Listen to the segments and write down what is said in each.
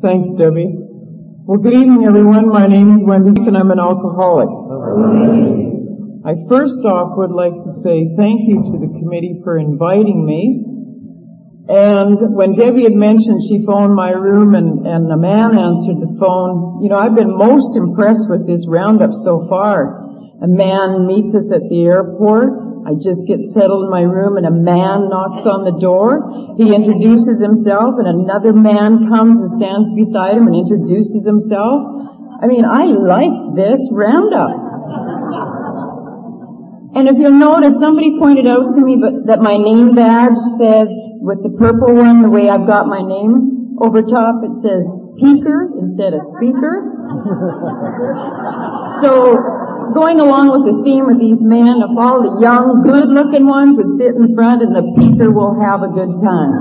Thanks, Debbie. Well, good evening, everyone. My name is Wendy, and I'm an alcoholic. I first off would like to say thank you to the committee for inviting me. And when Debbie had mentioned she phoned my room and, and a man answered the phone, you know, I've been most impressed with this roundup so far. A man meets us at the airport. I just get settled in my room and a man knocks on the door. He introduces himself and another man comes and stands beside him and introduces himself. I mean, I like this roundup. And if you'll notice, somebody pointed out to me but, that my name badge says, with the purple one, the way I've got my name, over top it says Peaker instead of Speaker. so, going along with the theme of these men, if all the young, good-looking ones would sit in front and the peaker will have a good time.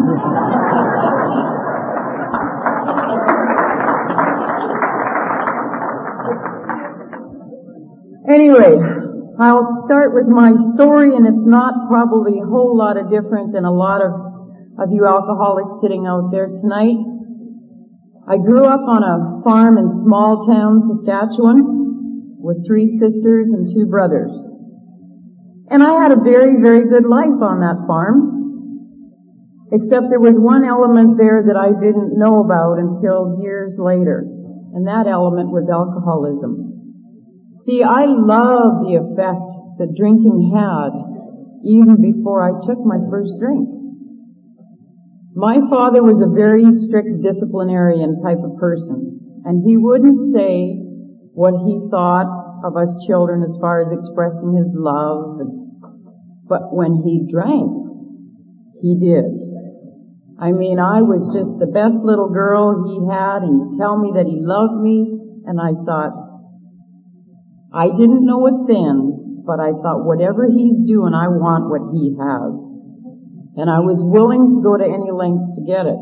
anyway, I'll start with my story and it's not probably a whole lot of different than a lot of, of you alcoholics sitting out there tonight. I grew up on a farm in small town, Saskatchewan with three sisters and two brothers. And I had a very, very good life on that farm. Except there was one element there that I didn't know about until years later. And that element was alcoholism. See, I love the effect that drinking had even before I took my first drink. My father was a very strict disciplinarian type of person, and he wouldn't say what he thought of us children as far as expressing his love. But when he drank, he did. I mean, I was just the best little girl he had and he'd tell me that he loved me and I thought, I didn't know it then, but I thought whatever he's doing, I want what he has. And I was willing to go to any length to get it.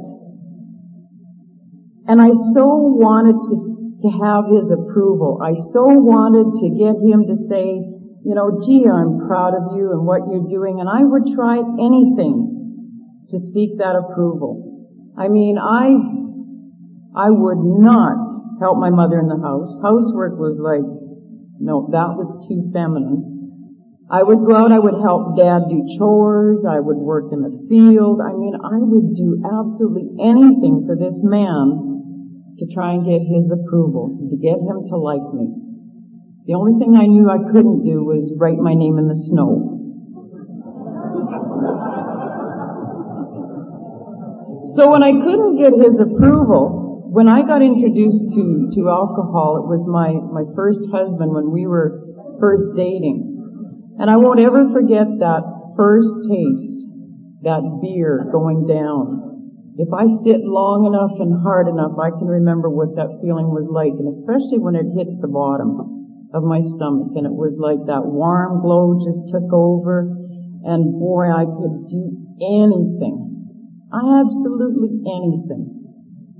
And I so wanted to to have his approval. I so wanted to get him to say, you know, gee, I'm proud of you and what you're doing, and I would try anything to seek that approval. I mean, I, I would not help my mother in the house. Housework was like, no, that was too feminine. I would go out, I would help dad do chores, I would work in the field. I mean, I would do absolutely anything for this man to try and get his approval, to get him to like me. The only thing I knew I couldn't do was write my name in the snow. So when I couldn't get his approval, when I got introduced to, to alcohol, it was my, my first husband when we were first dating. And I won't ever forget that first taste, that beer going down. If I sit long enough and hard enough, I can remember what that feeling was like, and especially when it hit the bottom of my stomach, and it was like that warm glow just took over, and boy, I could do anything. Absolutely anything.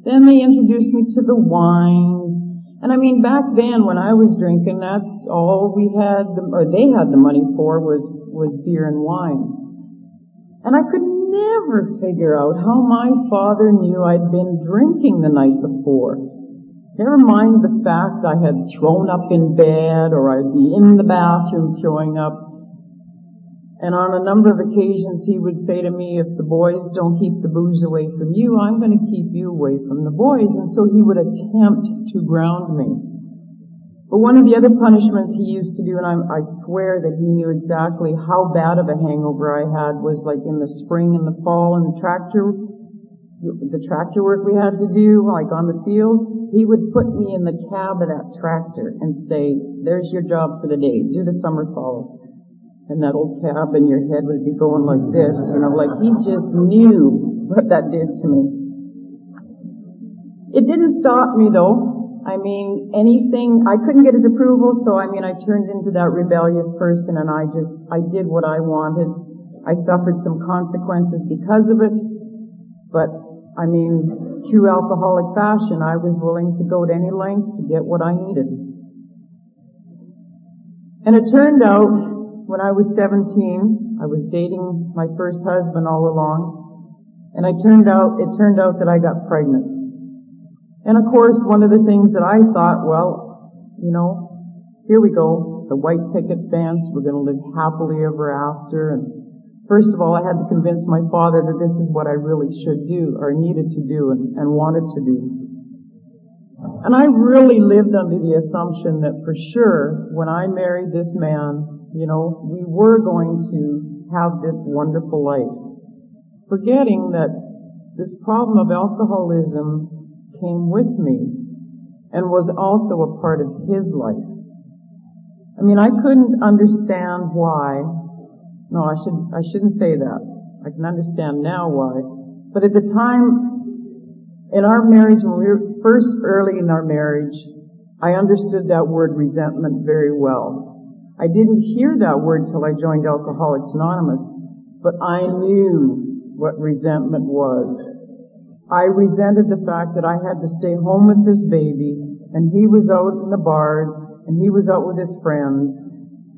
Then they introduced me to the wines, and I mean, back then when I was drinking, that's all we had, or they had the money for was, was beer and wine. And I couldn't never figure out how my father knew I'd been drinking the night before. Never mind the fact I had thrown up in bed or I'd be in the bathroom throwing up. And on a number of occasions he would say to me, if the boys don't keep the booze away from you, I'm going to keep you away from the boys. And so he would attempt to ground me. But one of the other punishments he used to do, and I, swear that he knew exactly how bad of a hangover I had, was like in the spring and the fall and the tractor, the tractor work we had to do, like on the fields, he would put me in the cab of that tractor and say, there's your job for the day, do the summer fallow. And that old cab in your head would be going like this, you know, like he just knew what that did to me. It didn't stop me though. I mean, anything, I couldn't get his approval, so I mean, I turned into that rebellious person and I just, I did what I wanted. I suffered some consequences because of it, but I mean, true alcoholic fashion, I was willing to go to any length to get what I needed. And it turned out, when I was 17, I was dating my first husband all along, and I turned out, it turned out that I got pregnant. And of course, one of the things that I thought, well, you know, here we go, the white picket fence, we're going to live happily ever after. And first of all, I had to convince my father that this is what I really should do, or needed to do, and, and wanted to do. And I really lived under the assumption that for sure, when I married this man, you know, we were going to have this wonderful life. Forgetting that this problem of alcoholism came with me and was also a part of his life. I mean, I couldn't understand why. No, I should I shouldn't say that. I can understand now why. But at the time in our marriage, when we were first early in our marriage, I understood that word resentment very well. I didn't hear that word till I joined Alcoholics Anonymous, but I knew what resentment was. I resented the fact that I had to stay home with this baby and he was out in the bars and he was out with his friends.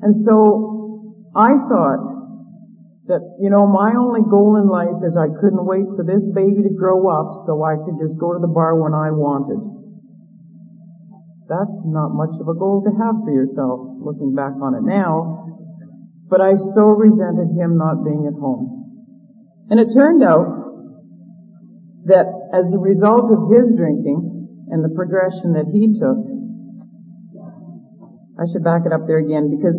And so I thought that, you know, my only goal in life is I couldn't wait for this baby to grow up so I could just go to the bar when I wanted. That's not much of a goal to have for yourself, looking back on it now. But I so resented him not being at home. And it turned out that as a result of his drinking and the progression that he took, I should back it up there again because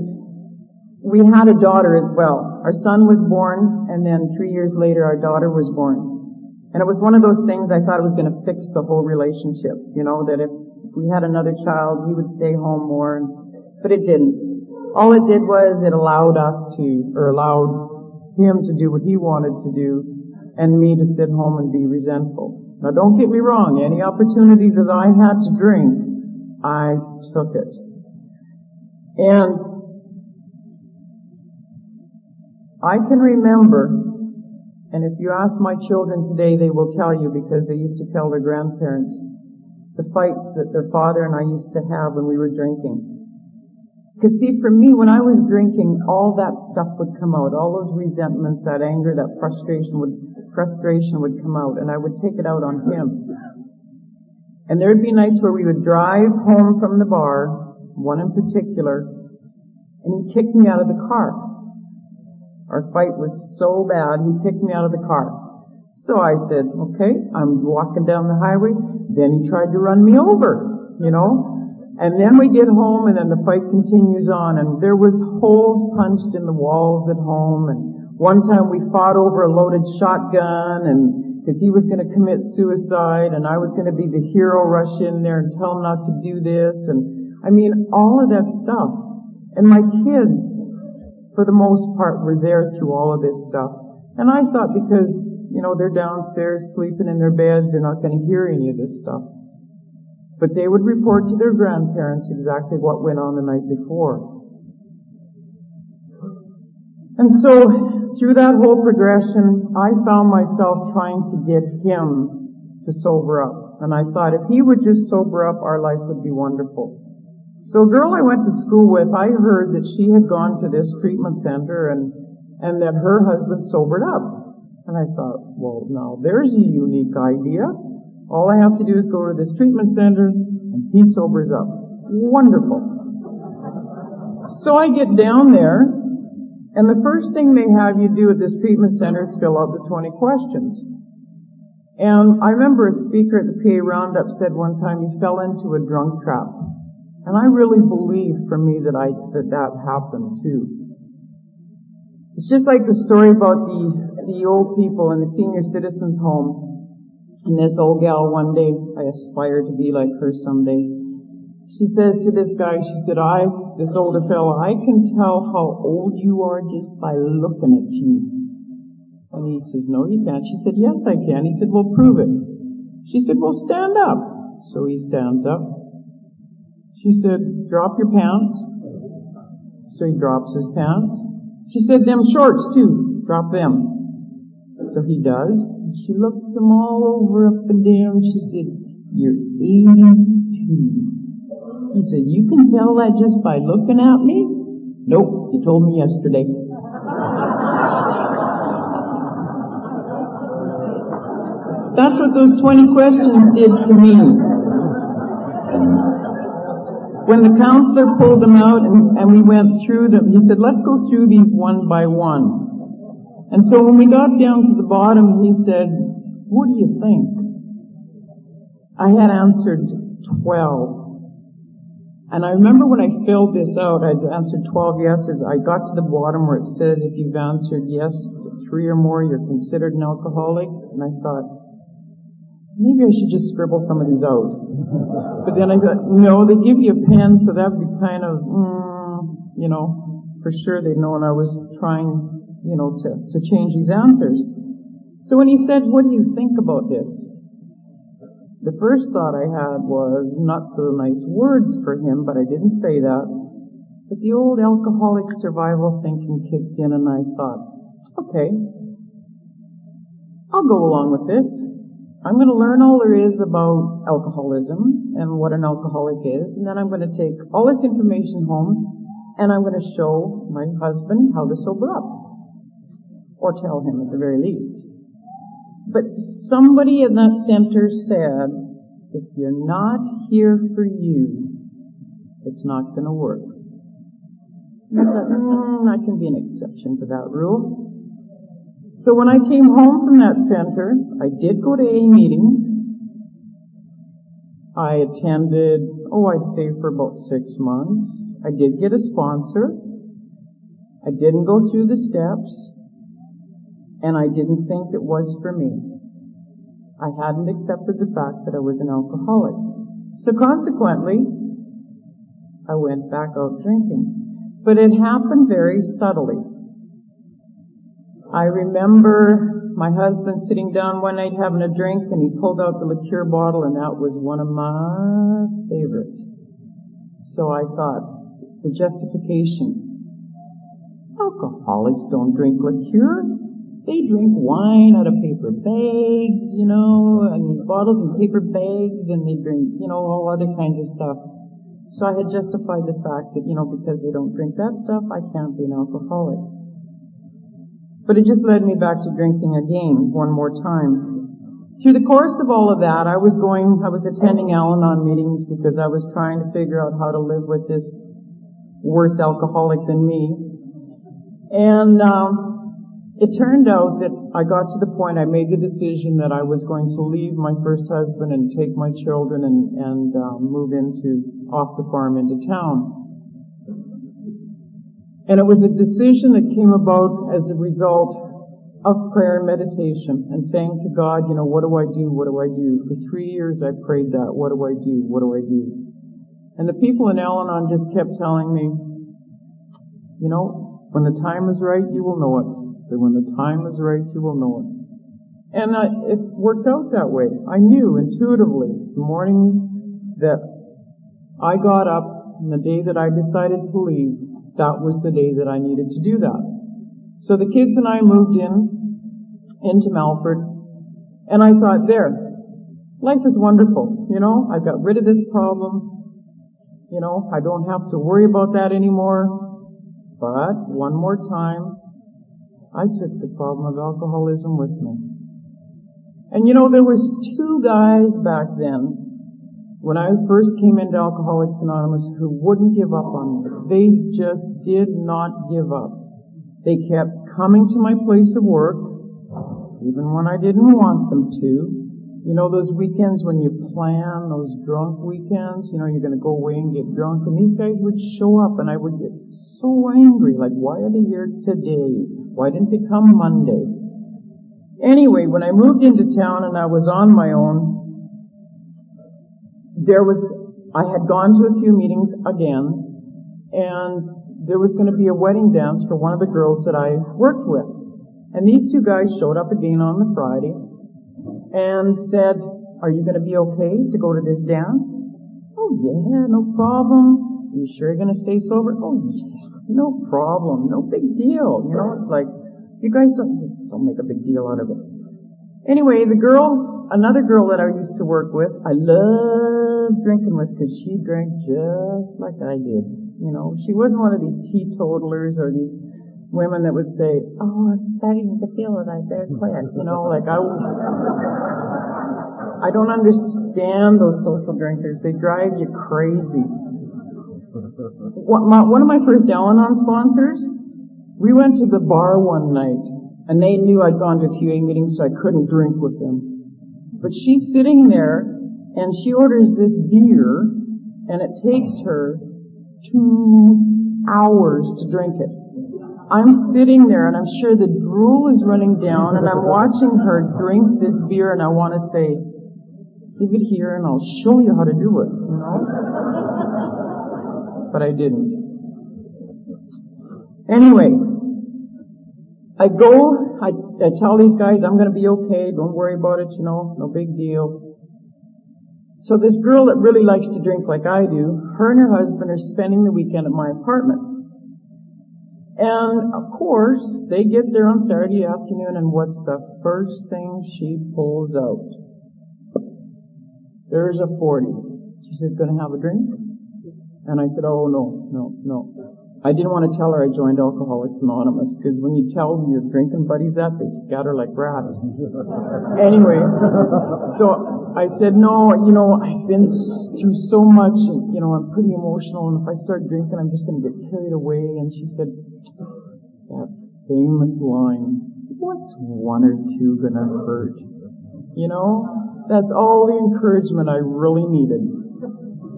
we had a daughter as well. Our son was born and then three years later our daughter was born. And it was one of those things I thought it was going to fix the whole relationship, you know, that if we had another child, he would stay home more, but it didn't. All it did was it allowed us to, or allowed him to do what he wanted to do and me to sit home and be resentful. Now don't get me wrong, any opportunity that I had to drink, I took it. And I can remember, and if you ask my children today, they will tell you because they used to tell their grandparents the fights that their father and I used to have when we were drinking. Because see, for me, when I was drinking, all that stuff would come out. All those resentments, that anger, that frustration would frustration would come out and I would take it out on him. And there'd be nights where we would drive home from the bar, one in particular, and he kicked me out of the car. Our fight was so bad, he kicked me out of the car. So I said, okay, I'm walking down the highway. Then he tried to run me over, you know. And then we get home and then the fight continues on and there was holes punched in the walls at home and one time we fought over a loaded shotgun and because he was going to commit suicide and I was going to be the hero rush in there and tell him not to do this and I mean all of that stuff. And my kids, for the most part, were there through all of this stuff. And I thought because, you know, they're downstairs sleeping in their beds, they're not going to hear any of this stuff. But they would report to their grandparents exactly what went on the night before. And so through that whole progression, I found myself trying to get him to sober up. And I thought if he would just sober up, our life would be wonderful. So a girl I went to school with, I heard that she had gone to this treatment center and, and that her husband sobered up. And I thought, well, now there's a unique idea. All I have to do is go to this treatment center and he sobers up. Wonderful. So I get down there and the first thing they have you do at this treatment center is fill out the 20 questions. And I remember a speaker at the PA Roundup said one time he fell into a drunk trap. And I really believe for me that I, that that happened too. It's just like the story about the, the old people in the senior citizens home. And this old gal one day, I aspire to be like her someday she says to this guy, she said, I, this older fellow, I can tell how old you are just by looking at you. And he says, no, you can't. She said, yes, I can. He said, well, prove it. She said, well, stand up. So he stands up. She said, drop your pants. So he drops his pants. She said, them shorts too. Drop them. So he does. She looks him all over up and down. She said, you're 82. He said, you can tell that just by looking at me? Nope, you told me yesterday. That's what those 20 questions did to me. when the counselor pulled them out and, and we went through them, he said, let's go through these one by one. And so when we got down to the bottom, he said, what do you think? I had answered 12. And I remember when I filled this out, I'd answered 12 yeses. I got to the bottom where it says if you've answered yes to three or more, you're considered an alcoholic. And I thought, maybe I should just scribble some of these out. But then I thought, no, they give you a pen, so that would be kind of, mm, you know, for sure they'd know known I was trying, you know, to, to change these answers. So when he said, what do you think about this? The first thought I had was not so nice words for him, but I didn't say that. But the old alcoholic survival thinking kicked in and I thought, okay, I'll go along with this. I'm going to learn all there is about alcoholism and what an alcoholic is, and then I'm going to take all this information home and I'm going to show my husband how to sober up. Or tell him at the very least. But somebody in that center said, if you're not here for you, it's not going to work. And I thought, mm, I can be an exception to that rule. So when I came home from that center, I did go to A meetings. I attended, oh, I'd say for about six months. I did get a sponsor. I didn't go through the steps. And I didn't think it was for me. I hadn't accepted the fact that I was an alcoholic. So consequently, I went back out drinking. But it happened very subtly. I remember my husband sitting down one night having a drink and he pulled out the liqueur bottle and that was one of my favorites. So I thought, the justification. Alcoholics don't drink liqueur. They drink wine out of paper bags, you know, and bottles in paper bags and they drink, you know, all other kinds of stuff. So I had justified the fact that, you know, because they don't drink that stuff, I can't be an alcoholic. But it just led me back to drinking again one more time. Through the course of all of that, I was going, I was attending Al-Anon meetings because I was trying to figure out how to live with this worse alcoholic than me. And um, it turned out that I got to the point I made the decision that I was going to leave my first husband and take my children and, and um, move into off the farm into town. And it was a decision that came about as a result of prayer and meditation and saying to God, you know, what do I do? What do I do? For three years I prayed that. What do I do? What do I do? And the people in Al-Anon just kept telling me, you know, when the time is right, you will know it. But when the time is right, you will know it. And it worked out that way. I knew intuitively the morning that I got up and the day that I decided to leave, that was the day that I needed to do that. So the kids and I moved in, into Melfort, and I thought, there, life is wonderful, you know, I've got rid of this problem, you know, I don't have to worry about that anymore. But, one more time, I took the problem of alcoholism with me. And you know, there was two guys back then when I first came into Alcoholics Anonymous who wouldn't give up on me. They just did not give up. They kept coming to my place of work, even when I didn't want them to. You know those weekends when you plan, those drunk weekends, you know, you're gonna go away and get drunk, and these guys would show up and I would get so angry, like, why are they here today? Why didn't they come Monday? Anyway, when I moved into town and I was on my own, there was, I had gone to a few meetings again, and there was going to be a wedding dance for one of the girls that I worked with. And these two guys showed up again on the Friday and said, are you going to be okay to go to this dance? Oh yeah, no problem. You sure you're going to stay sober? Oh yeah, no problem. No big deal. You know, it's like, you guys don't, just don't make a big deal out of it. Anyway, the girl, another girl that I used to work with, I loved drinking with because she drank just like I did. You know, she wasn't one of these teetotalers or these women that would say, "Oh, I'm starting to feel it. I better quit." You know, like I. I don't understand those social drinkers. They drive you crazy. One of my first Al-Anon sponsors, we went to the bar one night, and they knew I'd gone to a few A meetings, so I couldn't drink with them. But she's sitting there, and she orders this beer, and it takes her two hours to drink it. I'm sitting there and I'm sure the drool is running down and I'm watching her drink this beer and I want to say, give it here and I'll show you how to do it, you know? But I didn't. Anyway, I go, I, I tell these guys I'm gonna be okay, don't worry about it, you know, no big deal. So this girl that really likes to drink like I do, her and her husband are spending the weekend at my apartment. And of course, they get there on Saturday afternoon and what's the first thing she pulls out? There's a 40. She said, gonna have a drink? And I said, oh no, no, no. I didn't want to tell her I joined Alcoholics Anonymous because when you tell your drinking buddies that, they scatter like rats. anyway, so I said, no, you know, I've been through so much and, you know, I'm pretty emotional and if I start drinking, I'm just going to get carried away. And she said, that famous line, what's one or two going to hurt? You know, that's all the encouragement I really needed.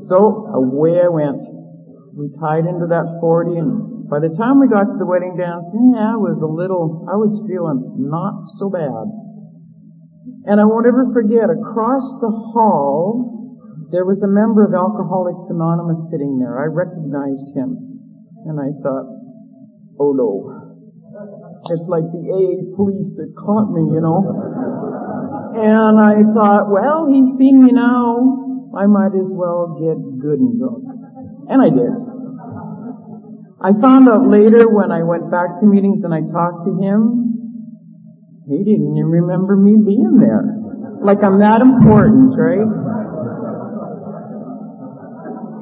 So away I went we tied into that 40 and by the time we got to the wedding dance, yeah, I was a little, I was feeling not so bad. And I won't ever forget, across the hall, there was a member of Alcoholics Anonymous sitting there. I recognized him. And I thought, oh no. It's like the AA police that caught me, you know. And I thought, well, he's seen me now. I might as well get good and drunk. And I did. I found out later when I went back to meetings and I talked to him, he didn't even remember me being there. Like I'm that important, right?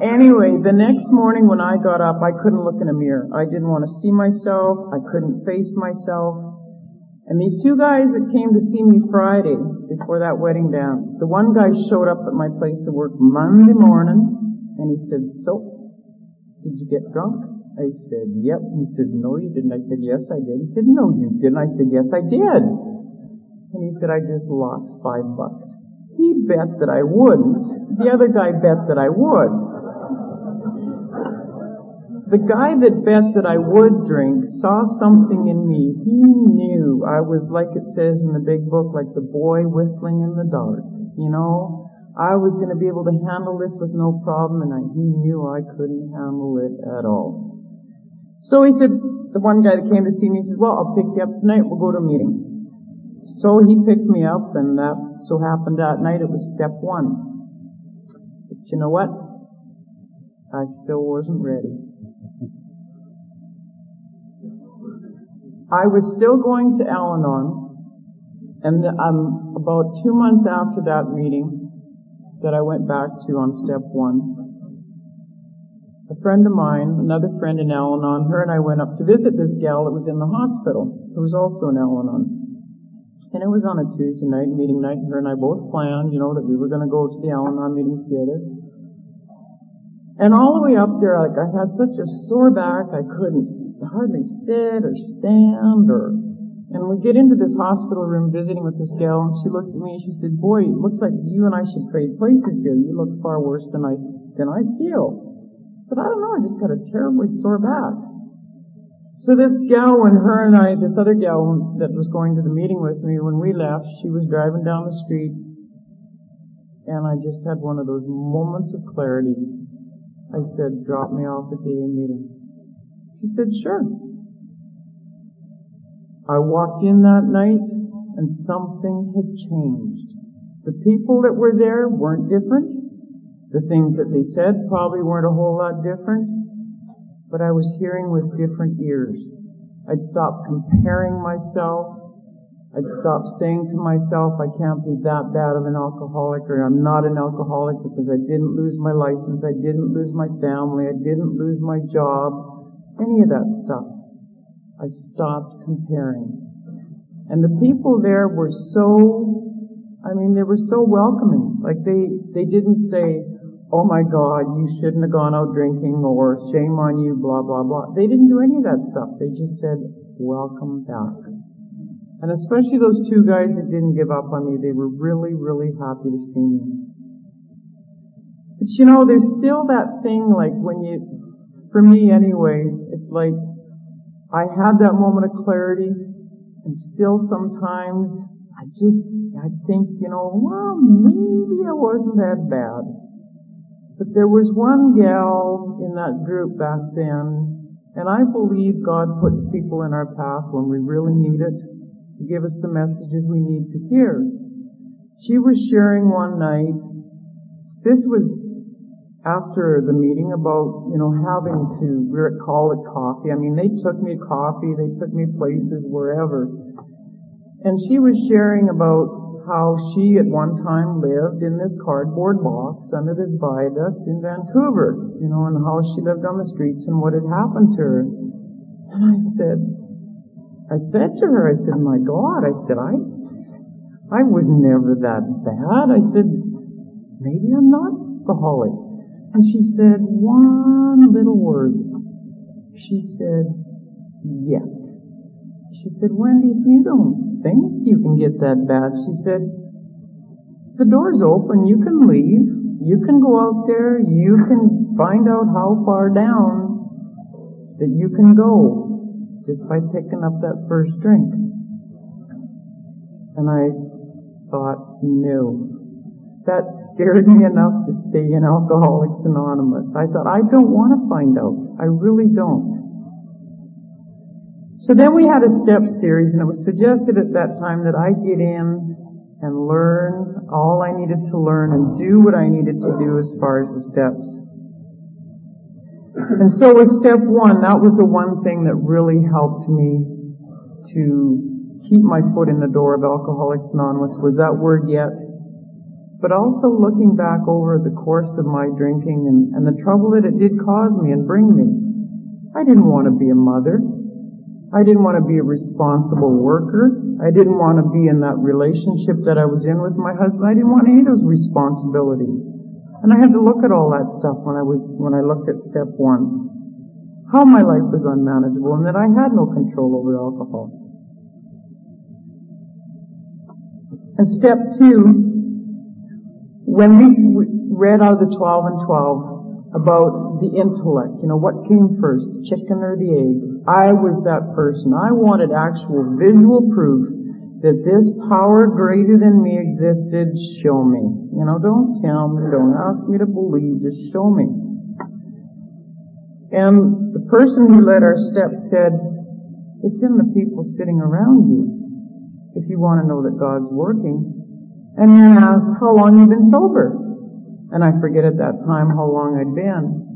Anyway, the next morning when I got up, I couldn't look in a mirror. I didn't want to see myself. I couldn't face myself. And these two guys that came to see me Friday before that wedding dance, the one guy showed up at my place of work Monday morning and he said, so, did you get drunk? I said, yep. He said, no, you didn't. I said, yes, I did. He said, no, you didn't. I said, yes, I did. And he said, I just lost five bucks. He bet that I wouldn't. The other guy bet that I would. The guy that bet that I would drink saw something in me. He knew I was like it says in the big book, like the boy whistling in the dark. You know, I was going to be able to handle this with no problem, and I, he knew I couldn't handle it at all. So he said, the one guy that came to see me, says, well, I'll pick you up tonight, we'll go to a meeting. So he picked me up, and that so happened that night it was step one. But you know what? I still wasn't ready. I was still going to Al-Anon, and um, about two months after that meeting, that I went back to on step one. A friend of mine, another friend in Al-Anon, her and I went up to visit this gal that was in the hospital, who was also in Al-Anon. And it was on a Tuesday night, meeting night, and her and I both planned, you know, that we were going to go to the Al-Anon meeting together. And all the way up there, like I had such a sore back, I couldn't hardly sit or stand or and we get into this hospital room visiting with this gal, and she looks at me and she said, boy, it looks like you and I should trade places here. You look far worse than I, than I feel. But I don't know, I just got a terribly sore back. So this gal, when her and I, this other gal that was going to the meeting with me, when we left, she was driving down the street, and I just had one of those moments of clarity. I said, drop me off at the meeting. She said, sure. I walked in that night and something had changed. The people that were there weren't different. The things that they said probably weren't a whole lot different. But I was hearing with different ears. I'd stopped comparing myself. I'd stopped saying to myself, I can't be that bad of an alcoholic or I'm not an alcoholic because I didn't lose my license, I didn't lose my family, I didn't lose my job, any of that stuff. I stopped comparing. And the people there were so I mean, they were so welcoming. Like they, they didn't say, oh my God, you shouldn't have gone out drinking or shame on you, blah, blah, blah. They didn't do any of that stuff. They just said, welcome back. And especially those two guys that didn't give up on me, they were really, really happy to see me. But you know, there's still that thing like when you, for me anyway, it's like I had that moment of clarity and still sometimes I just, I think, you know, well, maybe it wasn't that bad. But there was one gal in that group back then, and I believe God puts people in our path when we really need it to give us the messages we need to hear. She was sharing one night, this was after the meeting about, you know, having to, we're call it coffee. I mean, they took me coffee, they took me places, wherever. And she was sharing about how she at one time lived in this cardboard box under this viaduct in Vancouver, you know, and how she lived on the streets and what had happened to her. And I said, I said to her, I said, my God, I said, I, I was never that bad. I said, maybe I'm not alcoholic. And she said one little word. She said, yet. She said, Wendy, if you don't think you can get that bad. She said, the door's open, you can leave, you can go out there, you can find out how far down that you can go just by picking up that first drink. And I thought, no. That scared me enough to stay in Alcoholics Anonymous. I thought, I don't want to find out. I really don't. So then we had a step series and it was suggested at that time that I get in and learn all I needed to learn and do what I needed to do as far as the steps. And so with step one, that was the one thing that really helped me to keep my foot in the door of Alcoholics Anonymous was that word yet. But also looking back over the course of my drinking and, and the trouble that it did cause me and bring me. I didn't want to be a mother. I didn't want to be a responsible worker. I didn't want to be in that relationship that I was in with my husband. I didn't want any of those responsibilities. And I had to look at all that stuff when I was, when I looked at step one. How my life was unmanageable and that I had no control over alcohol. And step two, when we read out of the 12 and 12, about the intellect. You know, what came first, chicken or the egg? I was that person. I wanted actual visual proof that this power greater than me existed. Show me. You know, don't tell me, don't ask me to believe, just show me. And the person who led our steps said, it's in the people sitting around you if you want to know that God's working. And then asked, how long you been sober? And I forget at that time how long I'd been.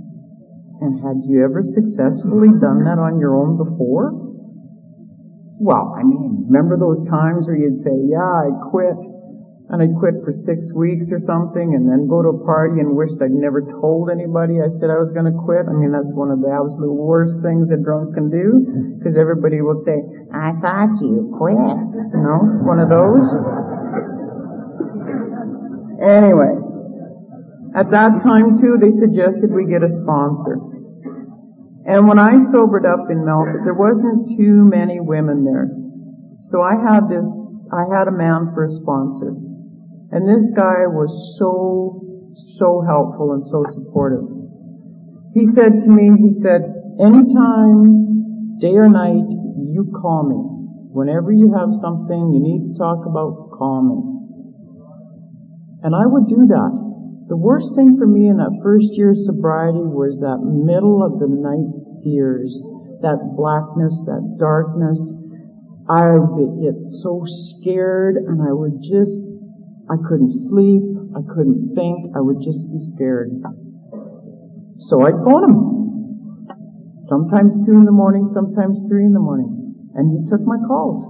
And had you ever successfully done that on your own before? Well, I mean, remember those times where you'd say, yeah, I quit, and I'd quit for six weeks or something, and then go to a party and wished I'd never told anybody I said I was gonna quit? I mean, that's one of the absolute worst things a drunk can do, because everybody will say, I thought you quit. You know, one of those. Anyway, at that time too, they suggested we get a sponsor. And when I sobered up in Melfort, there wasn't too many women there. So I had this, I had a man for a sponsor. And this guy was so, so helpful and so supportive. He said to me, he said, anytime, day or night, you call me. Whenever you have something you need to talk about, call me. And I would do that. The worst thing for me in that first year of sobriety was that middle of the night fears, that blackness, that darkness. I would get so scared and I would just, I couldn't sleep, I couldn't think, I would just be scared. So I'd phone him. Sometimes two in the morning, sometimes three in the morning. And he took my calls.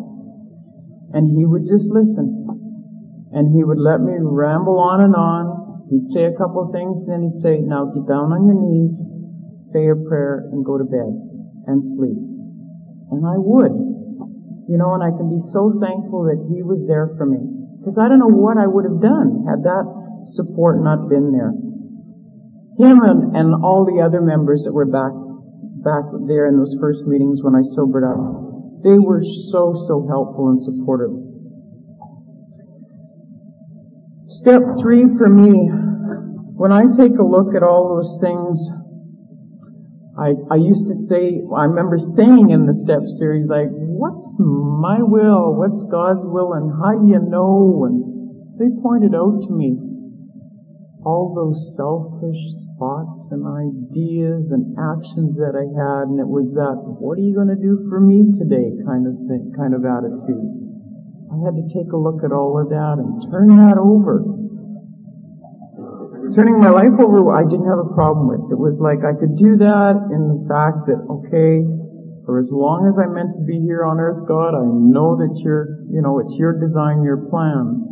And he would just listen. And he would let me ramble on and on He'd say a couple of things, then he'd say, now get down on your knees, say a prayer, and go to bed, and sleep. And I would. You know, and I can be so thankful that he was there for me. Because I don't know what I would have done had that support not been there. Him and, and all the other members that were back, back there in those first meetings when I sobered up, they were so, so helpful and supportive. Step three for me, when I take a look at all those things, I, I used to say, I remember saying in the step series, like, what's my will? What's God's will? And how do you know? And they pointed out to me all those selfish thoughts and ideas and actions that I had, and it was that, what are you going to do for me today kind of thing, kind of attitude. I had to take a look at all of that and turn that over. Turning my life over, I didn't have a problem with. It was like I could do that in the fact that, okay, for as long as I'm meant to be here on earth, God, I know that you're, you know, it's your design, your plan.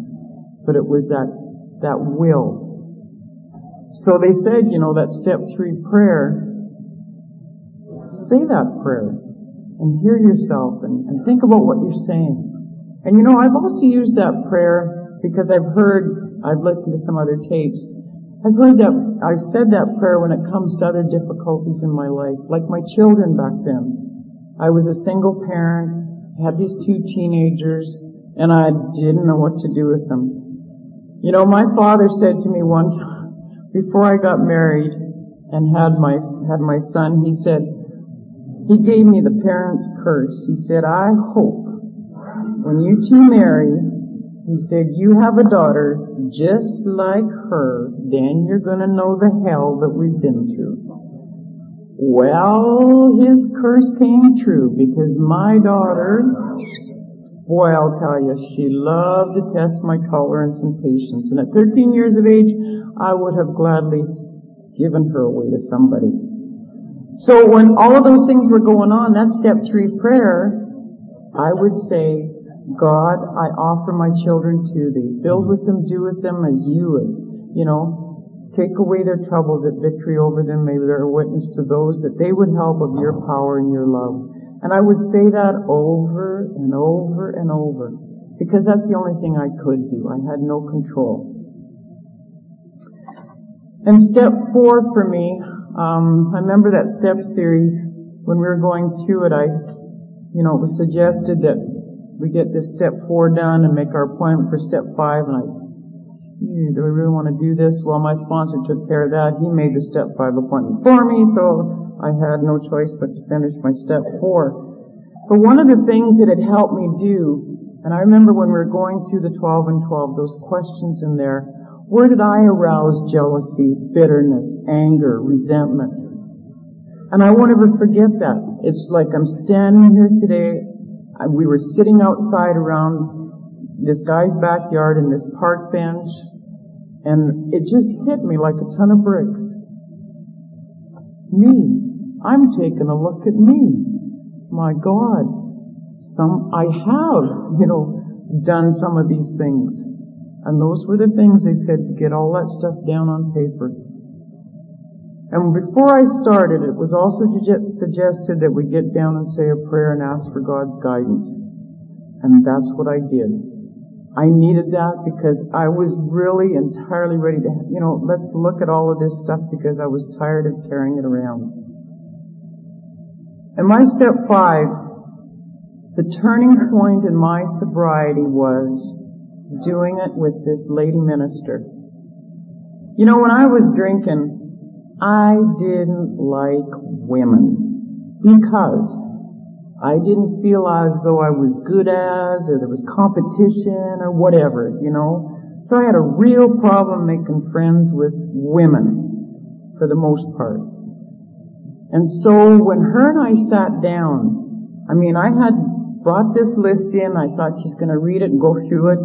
But it was that, that will so they said, you know, that step three prayer, say that prayer and hear yourself and, and think about what you're saying. And you know, I've also used that prayer because I've heard, I've listened to some other tapes. I've heard that, I've said that prayer when it comes to other difficulties in my life, like my children back then. I was a single parent, had these two teenagers, and I didn't know what to do with them. You know, my father said to me one time, before I got married and had my, had my son, he said, he gave me the parent's curse. He said, I hope when you two marry, he said, you have a daughter just like her, then you're gonna know the hell that we've been through. Well, his curse came true because my daughter, boy, I'll tell you, she loved to test my tolerance and patience. And at 13 years of age, I would have gladly given her away to somebody. So when all of those things were going on, that step three prayer, I would say, God, I offer my children to thee. Build with them, do with them as you would. You know, take away their troubles at victory over them. Maybe they're a witness to those that they would help of your power and your love. And I would say that over and over and over because that's the only thing I could do. I had no control. And step four for me, um, I remember that step series when we were going through it. I, you know, it was suggested that we get this step four done and make our appointment for step five. And I, do we really want to do this? Well, my sponsor took care of that. He made the step five appointment for me, so I had no choice but to finish my step four. But one of the things that it helped me do, and I remember when we were going through the 12 and 12, those questions in there, where did I arouse jealousy, bitterness, anger, resentment? And I won't ever forget that. It's like I'm standing here today. We were sitting outside around this guy's backyard in this park bench, and it just hit me like a ton of bricks. Me. I'm taking a look at me. My God. Some, I have, you know, done some of these things. And those were the things they said to get all that stuff down on paper. And before I started, it was also suggested that we get down and say a prayer and ask for God's guidance. And that's what I did. I needed that because I was really entirely ready to, you know, let's look at all of this stuff because I was tired of carrying it around. And my step five, the turning point in my sobriety was doing it with this lady minister. You know, when I was drinking, I didn't like women because I didn't feel as though I was good as or there was competition or whatever, you know. So I had a real problem making friends with women for the most part. And so when her and I sat down, I mean, I had brought this list in. I thought she's going to read it and go through it.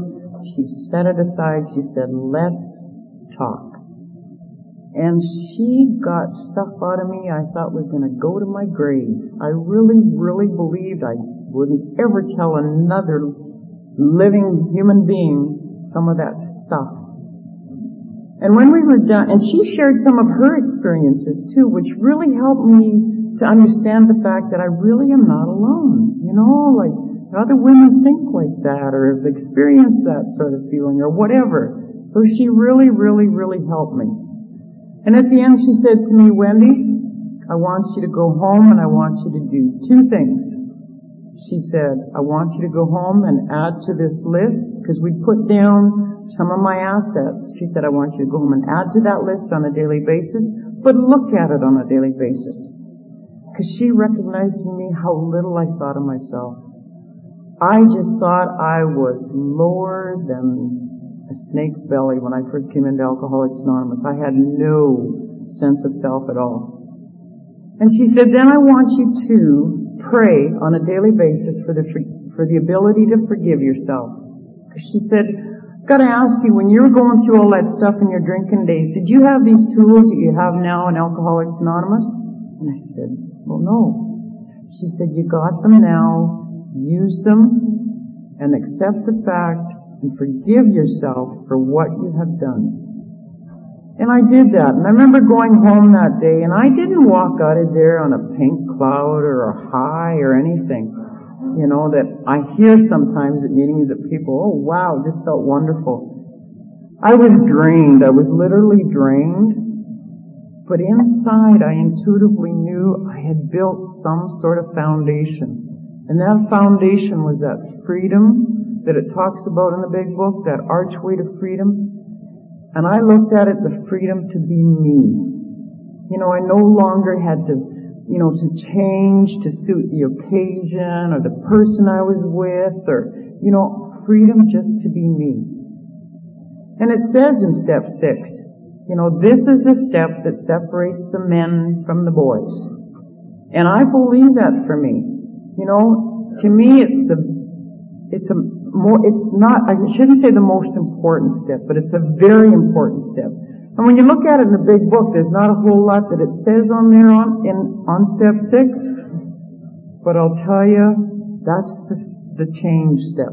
She set it aside. She said, let's talk. And she got stuff out of me I thought was going to go to my grave. I really, really believed I wouldn't ever tell another living human being some of that stuff. And when we were done, and she shared some of her experiences too, which really helped me to understand the fact that I really am not alone. You know, like Other women think like that or have experienced that sort of feeling or whatever. So she really, really, really helped me. And at the end she said to me, Wendy, I want you to go home and I want you to do two things. She said, I want you to go home and add to this list because we put down some of my assets. She said, I want you to go home and add to that list on a daily basis, but look at it on a daily basis. Because she recognized in me how little I thought of myself. I just thought I was lower than a snake's belly when I first came into Alcoholics Anonymous. I had no sense of self at all. And she said, then I want you to pray on a daily basis for the, for the ability to forgive yourself. She said, I've gotta ask you, when you were going through all that stuff in your drinking days, did you have these tools that you have now in Alcoholics Anonymous? And I said, well no. She said, you got them now, use them and accept the fact and forgive yourself for what you have done. And I did that. And I remember going home that day and I didn't walk out of there on a pink cloud or a high or anything. You know, that I hear sometimes at meetings that people, oh wow, this felt wonderful. I was drained. I was literally drained. But inside I intuitively knew I had built some sort of foundation. And that foundation was that freedom that it talks about in the big book, that archway to freedom. And I looked at it, the freedom to be me. You know, I no longer had to, you know, to change to suit the occasion or the person I was with or, you know, freedom just to be me. And it says in step six, you know, this is the step that separates the men from the boys. And I believe that for me. You know, to me it's the, it's a it's not, I shouldn't say the most important step, but it's a very important step. And when you look at it in the big book, there's not a whole lot that it says on there on, in, on step six, but I'll tell you, that's the, the change step.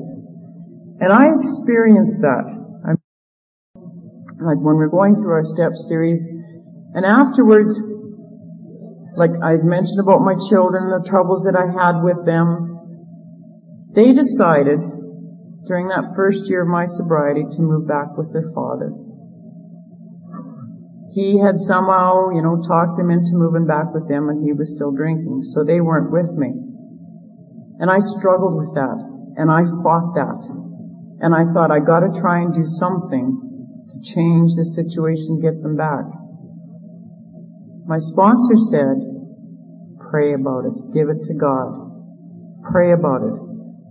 And I experienced that. I'm, like when we're going through our step series, and afterwards, like I've mentioned about my children, the troubles that I had with them, they decided during that first year of my sobriety to move back with their father. He had somehow, you know, talked them into moving back with them and he was still drinking, so they weren't with me. And I struggled with that, and I fought that. And I thought I gotta try and do something to change the situation, get them back. My sponsor said, pray about it. Give it to God. Pray about it.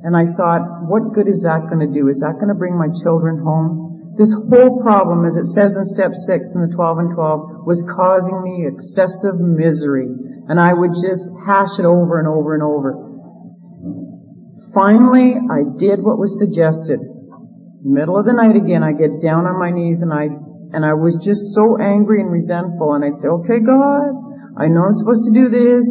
And I thought, what good is that going to do? Is that going to bring my children home? This whole problem, as it says in step six in the 12 and 12, was causing me excessive misery. And I would just hash it over and over and over. Finally, I did what was suggested. Middle of the night again, I get down on my knees and I and I was just so angry and resentful and I'd say, okay God, I know I'm supposed to do this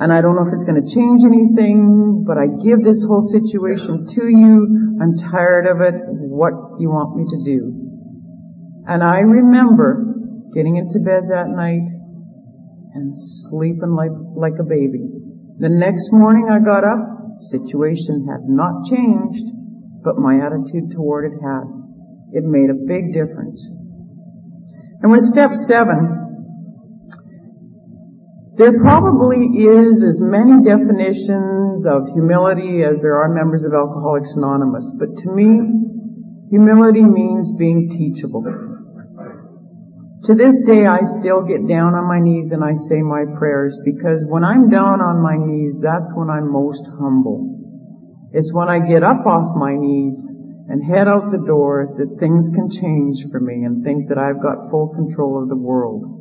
and I don't know if it's going to change anything, but I give this whole situation to you. I'm tired of it. What do you want me to do? And I remember getting into bed that night and sleeping like, like a baby. The next morning I got up, situation had not changed, but my attitude toward it had. It made a big difference. And with step seven, there probably is as many definitions of humility as there are members of Alcoholics Anonymous, but to me, humility means being teachable. To this day, I still get down on my knees and I say my prayers because when I'm down on my knees, that's when I'm most humble. It's when I get up off my knees and head out the door that things can change for me and think that I've got full control of the world.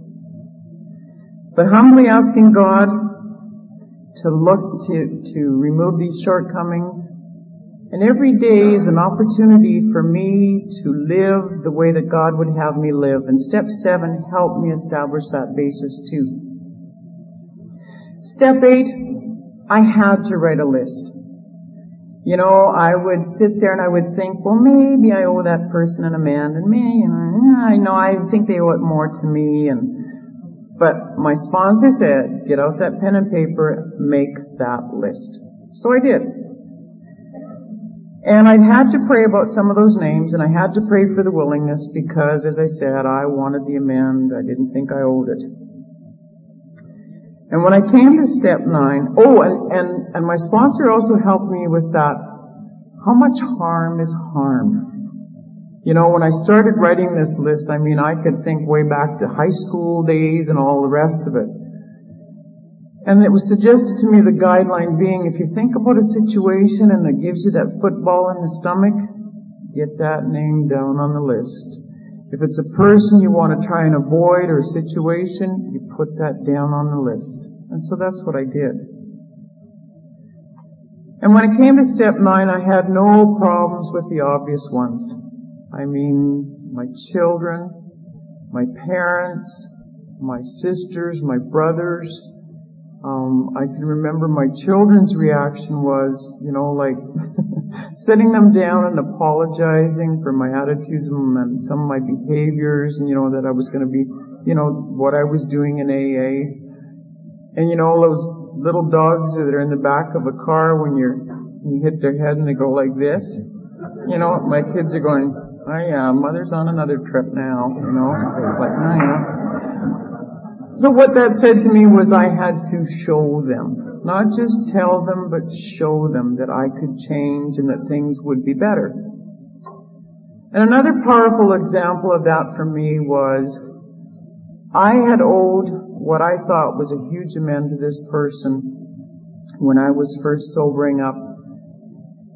But humbly asking God to look, to, to remove these shortcomings. And every day is an opportunity for me to live the way that God would have me live. And step seven helped me establish that basis too. Step eight, I had to write a list. You know, I would sit there and I would think, well, maybe I owe that person an amend, and me, know, I know I think they owe it more to me, and but my sponsor said, get out that pen and paper, make that list. So I did. And I had to pray about some of those names and I had to pray for the willingness because, as I said, I wanted the amend. I didn't think I owed it. And when I came to step nine, oh, and, and, and my sponsor also helped me with that. How much harm is harm? You know, when I started writing this list, I mean, I could think way back to high school days and all the rest of it. And it was suggested to me the guideline being if you think about a situation and it gives you that football in the stomach, get that name down on the list. If it's a person you want to try and avoid or a situation, you put that down on the list. And so that's what I did. And when it came to step nine, I had no problems with the obvious ones. I mean, my children, my parents, my sisters, my brothers, um, I can remember my children's reaction was, you know, like sitting them down and apologizing for my attitudes and some of my behaviors, and you know that I was going to be, you know, what I was doing in AA, and you know those little dogs that are in the back of a car when you're you hit their head and they go like this. You know, my kids are going, oh uh, yeah, mother's on another trip now. You know, like, oh yeah. So what that said to me was I had to show them. Not just tell them, but show them that I could change and that things would be better. And another powerful example of that for me was I had owed what I thought was a huge amend to this person when I was first sobering up.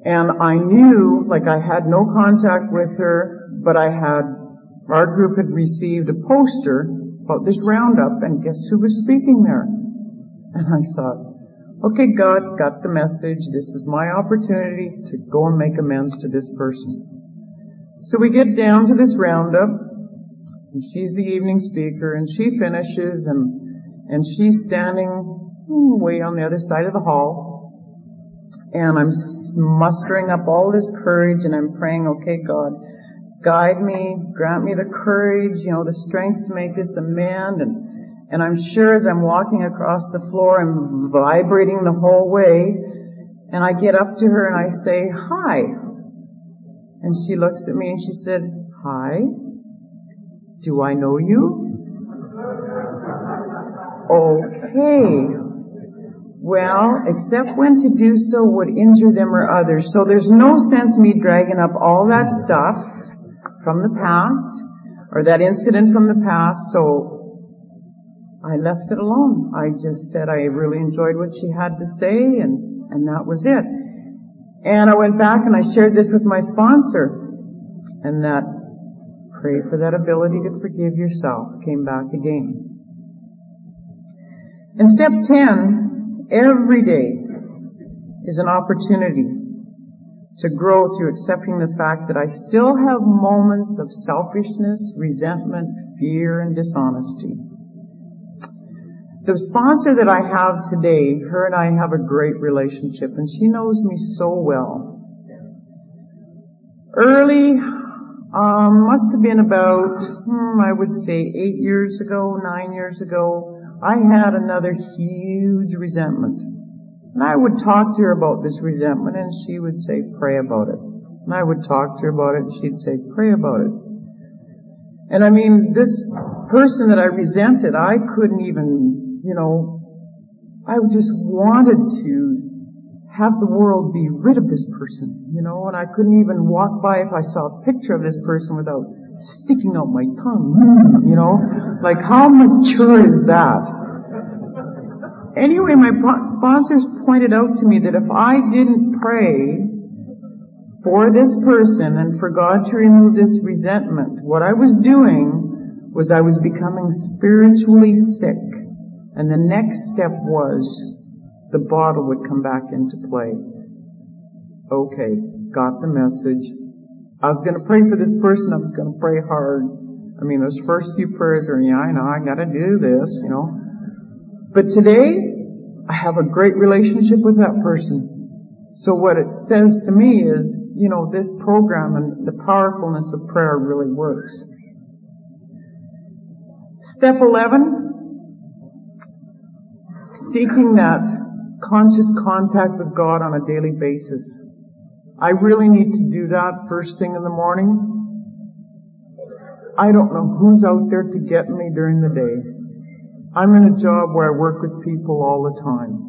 And I knew, like I had no contact with her, but I had, our group had received a poster about this roundup, and guess who was speaking there? And I thought, okay, God got the message. This is my opportunity to go and make amends to this person. So we get down to this roundup, and she's the evening speaker, and she finishes, and, and she's standing way on the other side of the hall, and I'm mustering up all this courage, and I'm praying, okay, God, guide me, grant me the courage, you know, the strength to make this amend. And, and I'm sure as I'm walking across the floor, I'm vibrating the whole way. And I get up to her and I say, hi. And she looks at me and she said, hi. Do I know you? Okay. Well, except when to do so would injure them or others. So there's no sense me dragging up all that stuff from the past or that incident from the past. So I left it alone. I just said I really enjoyed what she had to say and, and that was it. And I went back and I shared this with my sponsor and that pray for that ability to forgive yourself came back again. And step 10, every day is an opportunity to grow through accepting the fact that I still have moments of selfishness, resentment, fear, and dishonesty. The sponsor that I have today, her and I have a great relationship, and she knows me so well. Early, um, must have been about, hmm, I would say eight years ago, nine years ago, I had another huge resentment. And I would talk to her about this resentment and she would say, pray about it. And I would talk to her about it and she'd say, pray about it. And I mean, this person that I resented, I couldn't even, you know, I just wanted to have the world be rid of this person, you know, and I couldn't even walk by if I saw a picture of this person without sticking out my tongue, you know, like how mature is that? Anyway, my sponsors pointed out to me that if I didn't pray for this person and for God to remove this resentment, what I was doing was I was becoming spiritually sick. And the next step was the bottle would come back into play. Okay, got the message. I was going to pray for this person. I was going to pray hard. I mean, those first few prayers are, yeah, I know, I got to do this, you know. But today, I have a great relationship with that person. So what it says to me is, you know, this program and the powerfulness of prayer really works. Step 11, seeking that conscious contact with God on a daily basis. I really need to do that first thing in the morning. I don't know who's out there to get me during the day. I'm in a job where I work with people all the time.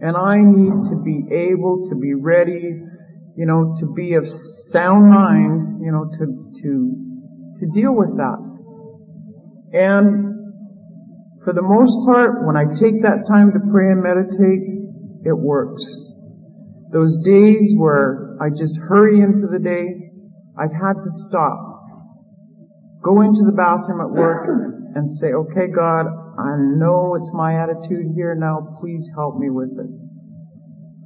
And I need to be able to be ready, you know, to be of sound mind, you know, to, to, to deal with that. And for the most part, when I take that time to pray and meditate, it works. Those days where I just hurry into the day, I've had to stop. Go into the bathroom at work and say, okay, God, I know it's my attitude here now. Please help me with it.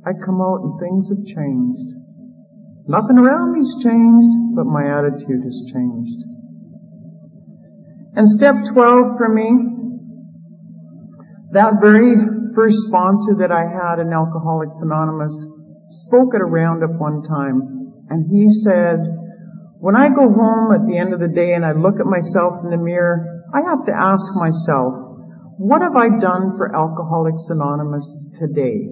I come out and things have changed. Nothing around me's changed, but my attitude has changed. And step 12 for me, that very first sponsor that I had in Alcoholics Anonymous spoke at a roundup one time, and he said, when I go home at the end of the day and I look at myself in the mirror, I have to ask myself, what have I done for Alcoholics Anonymous today?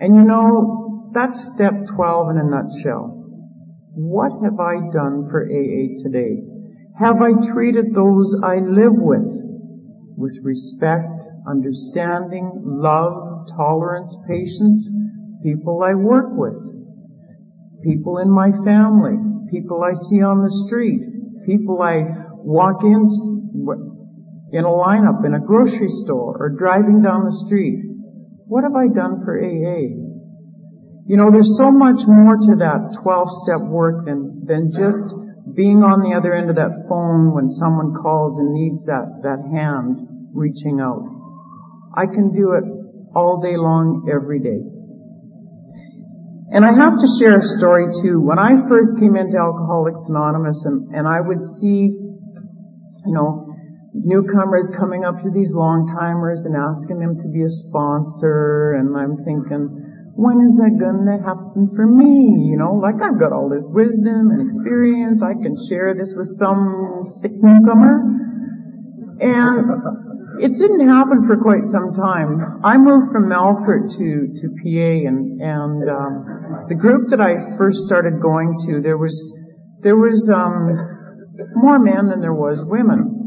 And you know, that's step 12 in a nutshell. What have I done for AA today? Have I treated those I live with with respect, understanding, love, tolerance, patience? People I work with, people in my family, people I see on the street, people I walk into, in a lineup in a grocery store or driving down the street. What have I done for AA? You know, there's so much more to that 12 step work than, than just being on the other end of that phone when someone calls and needs that, that hand reaching out. I can do it all day long, every day. And I have to share a story too. When I first came into Alcoholics Anonymous and, and I would see, you know, newcomers coming up to these long timers and asking them to be a sponsor and I'm thinking, when is that gonna happen for me? You know, like I've got all this wisdom and experience, I can share this with some sick newcomer. And it didn't happen for quite some time. I moved from Melfort to, to PA and, and, um, the group that I first started going to, there was, there was, um, more men than there was women.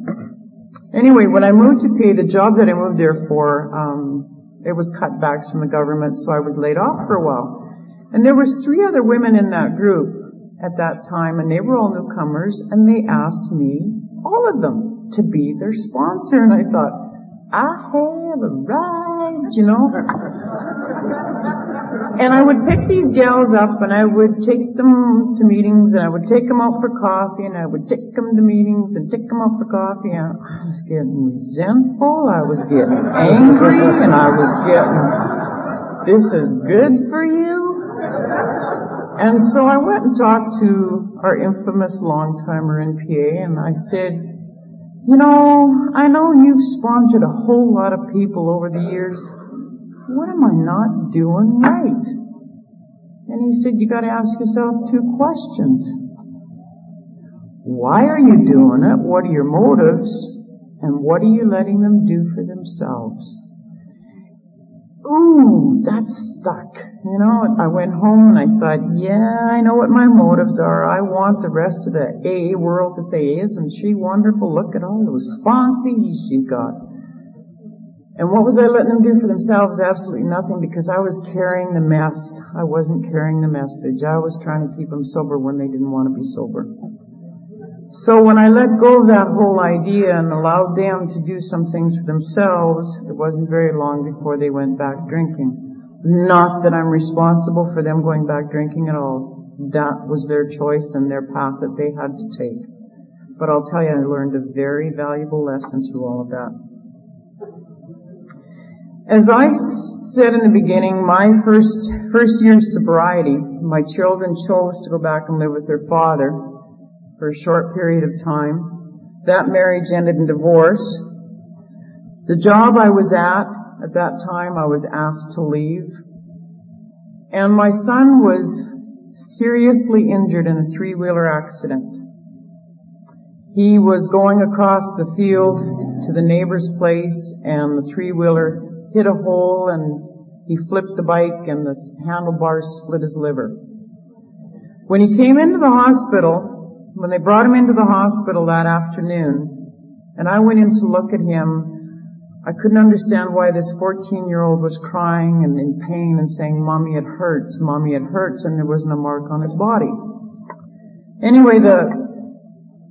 Anyway, when I moved to PA, the job that I moved there for, um, it was cutbacks from the government, so I was laid off for a while. And there was three other women in that group at that time, and they were all newcomers, and they asked me, all of them, to be their sponsor. And I thought, I have a right, you know. And I would pick these gals up and I would take them to meetings and I would take them out for coffee and I would take them to meetings and take them out for coffee and I was getting resentful, I was getting angry and I was getting, this is good for you? And so I went and talked to our infamous long-timer in PA and I said, you know, I know you've sponsored a whole lot of people over the years what am I not doing right? And he said, you gotta ask yourself two questions. Why are you doing it? What are your motives? And what are you letting them do for themselves? Ooh, that stuck. You know, I went home and I thought, yeah, I know what my motives are. I want the rest of the AA world to say, isn't she wonderful? Look at all those sponsees she's got. And what was I letting them do for themselves? Absolutely nothing because I was carrying the mess. I wasn't carrying the message. I was trying to keep them sober when they didn't want to be sober. So when I let go of that whole idea and allowed them to do some things for themselves, it wasn't very long before they went back drinking. Not that I'm responsible for them going back drinking at all. That was their choice and their path that they had to take. But I'll tell you, I learned a very valuable lesson through all of that. As I said in the beginning, my first, first year of sobriety, my children chose to go back and live with their father for a short period of time. That marriage ended in divorce. The job I was at, at that time, I was asked to leave. And my son was seriously injured in a three-wheeler accident. He was going across the field to the neighbor's place and the three-wheeler hit a hole and he flipped the bike and the handlebars split his liver. When he came into the hospital, when they brought him into the hospital that afternoon, and I went in to look at him, I couldn't understand why this 14 year old was crying and in pain and saying, mommy, it hurts, mommy, it hurts, and there wasn't a mark on his body. Anyway, the,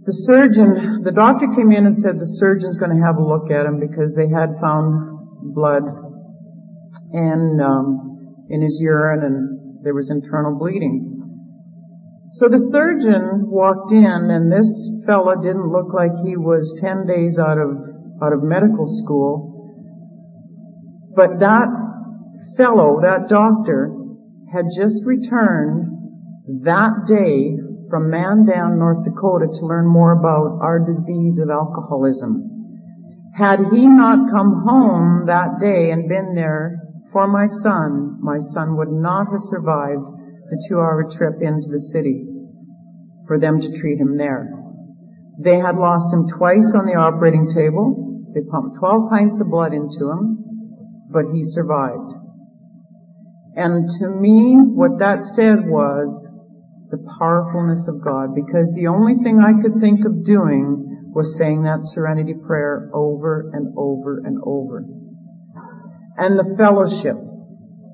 the surgeon, the doctor came in and said the surgeon's going to have a look at him because they had found blood and, um, in his urine and there was internal bleeding. So the surgeon walked in and this fella didn't look like he was 10 days out of out of medical school. But that fellow, that doctor, had just returned that day from Mandan, North Dakota to learn more about our disease of alcoholism. Had he not come home that day and been there for my son, my son would not have survived the two hour trip into the city for them to treat him there. They had lost him twice on the operating table. They pumped 12 pints of blood into him, but he survived. And to me, what that said was the powerfulness of God, because the only thing I could think of doing was saying that serenity prayer over and over and over. And the fellowship,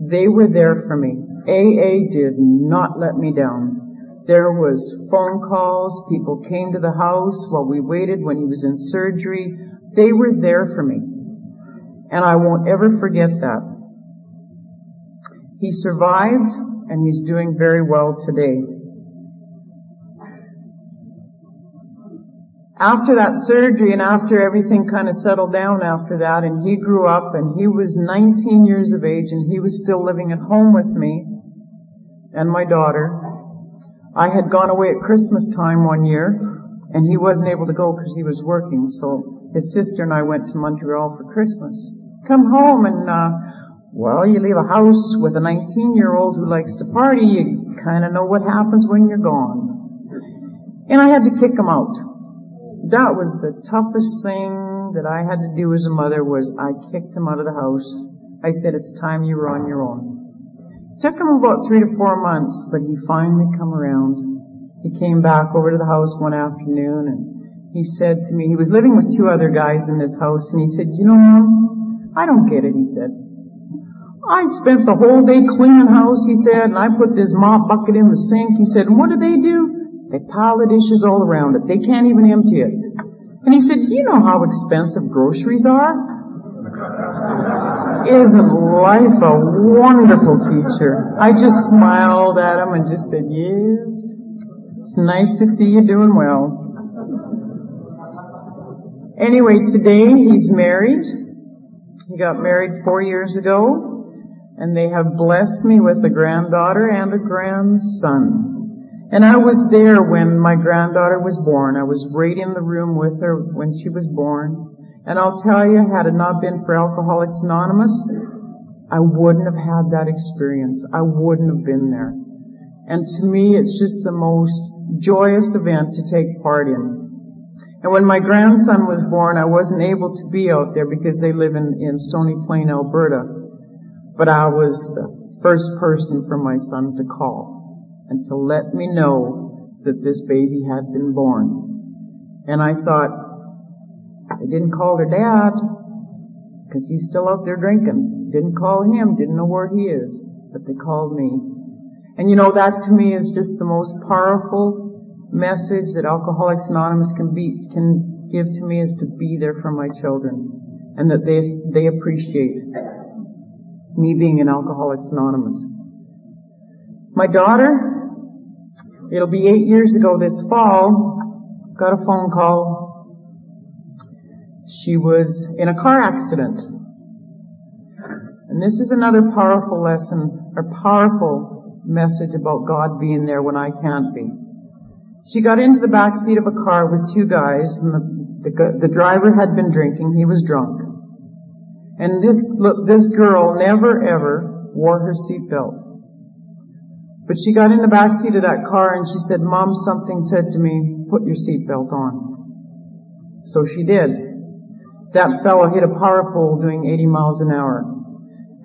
they were there for me. AA did not let me down. There was phone calls, people came to the house while we waited when he was in surgery. They were there for me. And I won't ever forget that. He survived and he's doing very well today. After that surgery and after everything kind of settled down after that and he grew up and he was 19 years of age and he was still living at home with me and my daughter. I had gone away at Christmas time one year and he wasn't able to go because he was working so his sister and I went to Montreal for Christmas. Come home and, uh, well, you leave a house with a 19 year old who likes to party, you kind of know what happens when you're gone. And I had to kick him out. That was the toughest thing that I had to do as a mother was I kicked him out of the house. I said, it's time you were on your own. It took him about three to four months, but he finally come around. He came back over to the house one afternoon and he said to me, he was living with two other guys in this house, and he said, you know, Mom, I don't get it, he said. I spent the whole day cleaning house, he said, and I put this mop bucket in the sink, he said, and what do they do? They pile the dishes all around it. They can't even empty it. And he said, do you know how expensive groceries are? Isn't life a wonderful teacher? I just smiled at him and just said, yes, it's nice to see you doing well. Anyway, today he's married. He got married four years ago, and they have blessed me with a granddaughter and a grandson. And I was there when my granddaughter was born. I was right in the room with her when she was born. And I'll tell you, had it not been for Alcoholics Anonymous, I wouldn't have had that experience. I wouldn't have been there. And to me, it's just the most joyous event to take part in. And when my grandson was born, I wasn't able to be out there because they live in, in Stony Plain, Alberta. But I was the first person for my son to call and to let me know that this baby had been born. And I thought, they didn't call their dad because he's still out there drinking. Didn't call him, didn't know where he is, but they called me. And you know, that to me is just the most powerful message that Alcoholics Anonymous can be, can give to me is to be there for my children and that they, they appreciate me being an Alcoholics Anonymous. My daughter, it'll be eight years ago this fall, got a phone call. She was in a car accident. And this is another powerful lesson, or powerful message about God being there when I can't be. She got into the back seat of a car with two guys, and the, the, the driver had been drinking. He was drunk. And this, this girl never ever wore her seatbelt. But she got in the back seat of that car and she said, Mom, something said to me, put your seatbelt on. So she did. That fellow hit a power pole doing 80 miles an hour.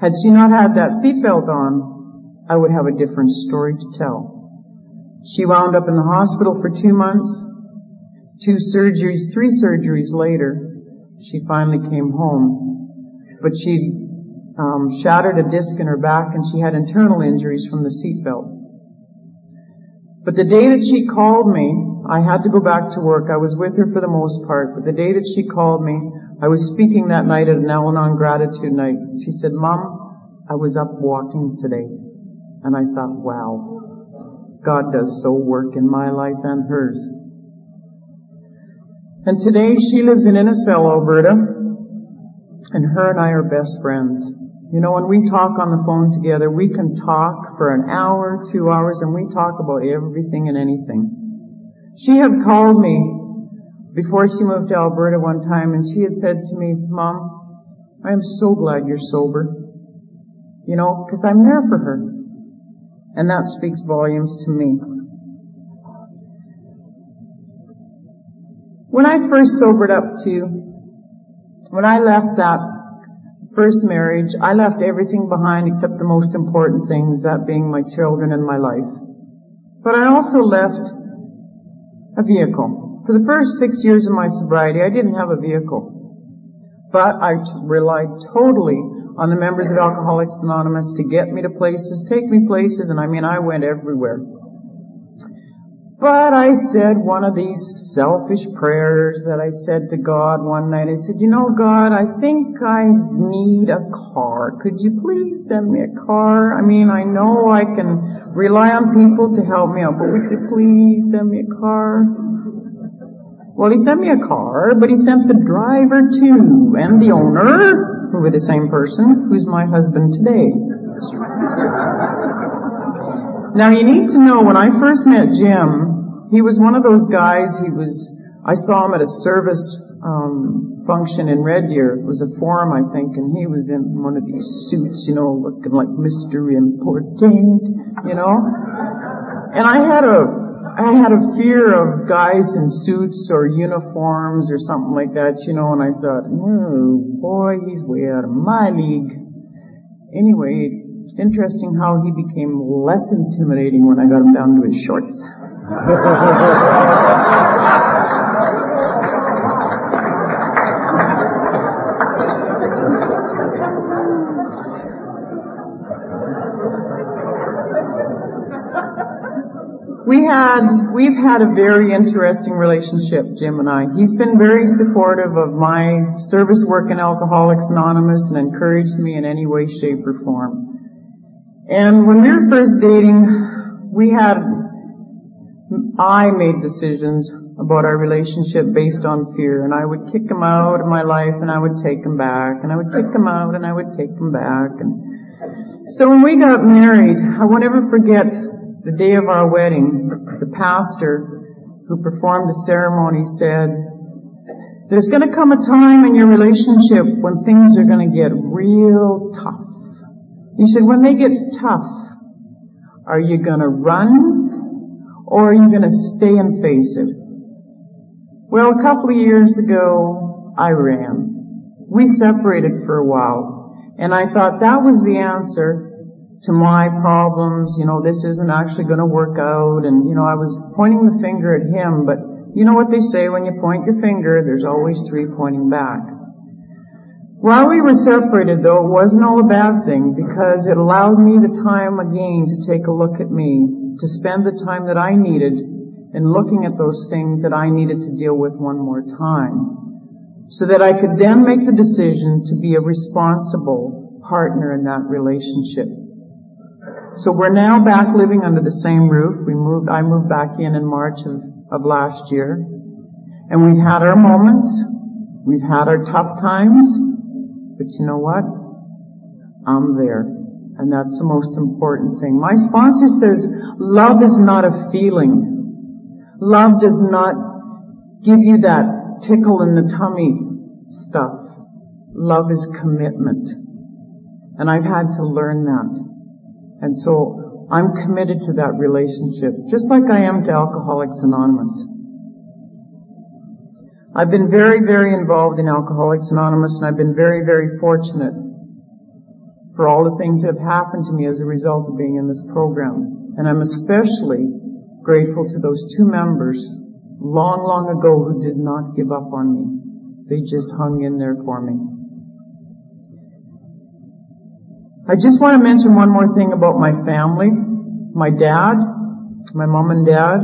Had she not had that seatbelt on, I would have a different story to tell. She wound up in the hospital for two months. Two surgeries, three surgeries later, she finally came home. But she um, shattered a disc in her back and she had internal injuries from the seatbelt. But the day that she called me, I had to go back to work. I was with her for the most part, but the day that she called me, I was speaking that night at an Al-Anon gratitude night. She said, Mom, I was up walking today. And I thought, wow, God does so work in my life and hers. And today she lives in Innisfail, Alberta, and her and I are best friends. You know, when we talk on the phone together, we can talk for an hour, two hours, and we talk about everything and anything. She had called me before she moved to Alberta one time and she had said to me, Mom, I am so glad you're sober. You know, because I'm there for her. And that speaks volumes to me. When I first sobered up too, when I left that first marriage, I left everything behind except the most important things, that being my children and my life. But I also left a vehicle. For the first six years of my sobriety, I didn't have a vehicle. But I relied totally on the members of Alcoholics Anonymous to get me to places, take me places, and I mean, I went everywhere. But I said one of these selfish prayers that I said to God one night. I said, you know, God, I think I need a car. Could you please send me a car? I mean, I know I can rely on people to help me out, but would you please send me a car? Well, he sent me a car, but he sent the driver too, and the owner, were the same person, who's my husband today. Now you need to know when I first met Jim, he was one of those guys, he was, I saw him at a service, um, function in Red Deer. It was a forum, I think, and he was in one of these suits, you know, looking like Mr. Important, you know? And I had a, I had a fear of guys in suits or uniforms or something like that, you know, and I thought, oh boy, he's way out of my league. Anyway, it's interesting how he became less intimidating when I got him down to his shorts. we had, we've had a very interesting relationship, Jim and I. He's been very supportive of my service work in Alcoholics Anonymous and encouraged me in any way, shape, or form. And when we were first dating, we had, I made decisions about our relationship based on fear, and I would kick him out of my life, and I would take him back, and I would kick him out, and I would take him back, and so when we got married, I won't ever forget the day of our wedding, the pastor who performed the ceremony said, there's gonna come a time in your relationship when things are gonna get real tough. He said, when they get tough, are you gonna run or are you gonna stay and face it? Well, a couple of years ago, I ran. We separated for a while and I thought that was the answer to my problems. You know, this isn't actually gonna work out and, you know, I was pointing the finger at him, but you know what they say when you point your finger, there's always three pointing back. While we were separated though, it wasn't all a bad thing because it allowed me the time again to take a look at me, to spend the time that I needed in looking at those things that I needed to deal with one more time. So that I could then make the decision to be a responsible partner in that relationship. So we're now back living under the same roof. We moved, I moved back in in March of, of last year. And we've had our moments. We've had our tough times. But you know what? I'm there. And that's the most important thing. My sponsor says love is not a feeling. Love does not give you that tickle in the tummy stuff. Love is commitment. And I've had to learn that. And so I'm committed to that relationship, just like I am to Alcoholics Anonymous. I've been very, very involved in Alcoholics Anonymous and I've been very, very fortunate for all the things that have happened to me as a result of being in this program. And I'm especially grateful to those two members long, long ago who did not give up on me. They just hung in there for me. I just want to mention one more thing about my family. My dad, my mom and dad,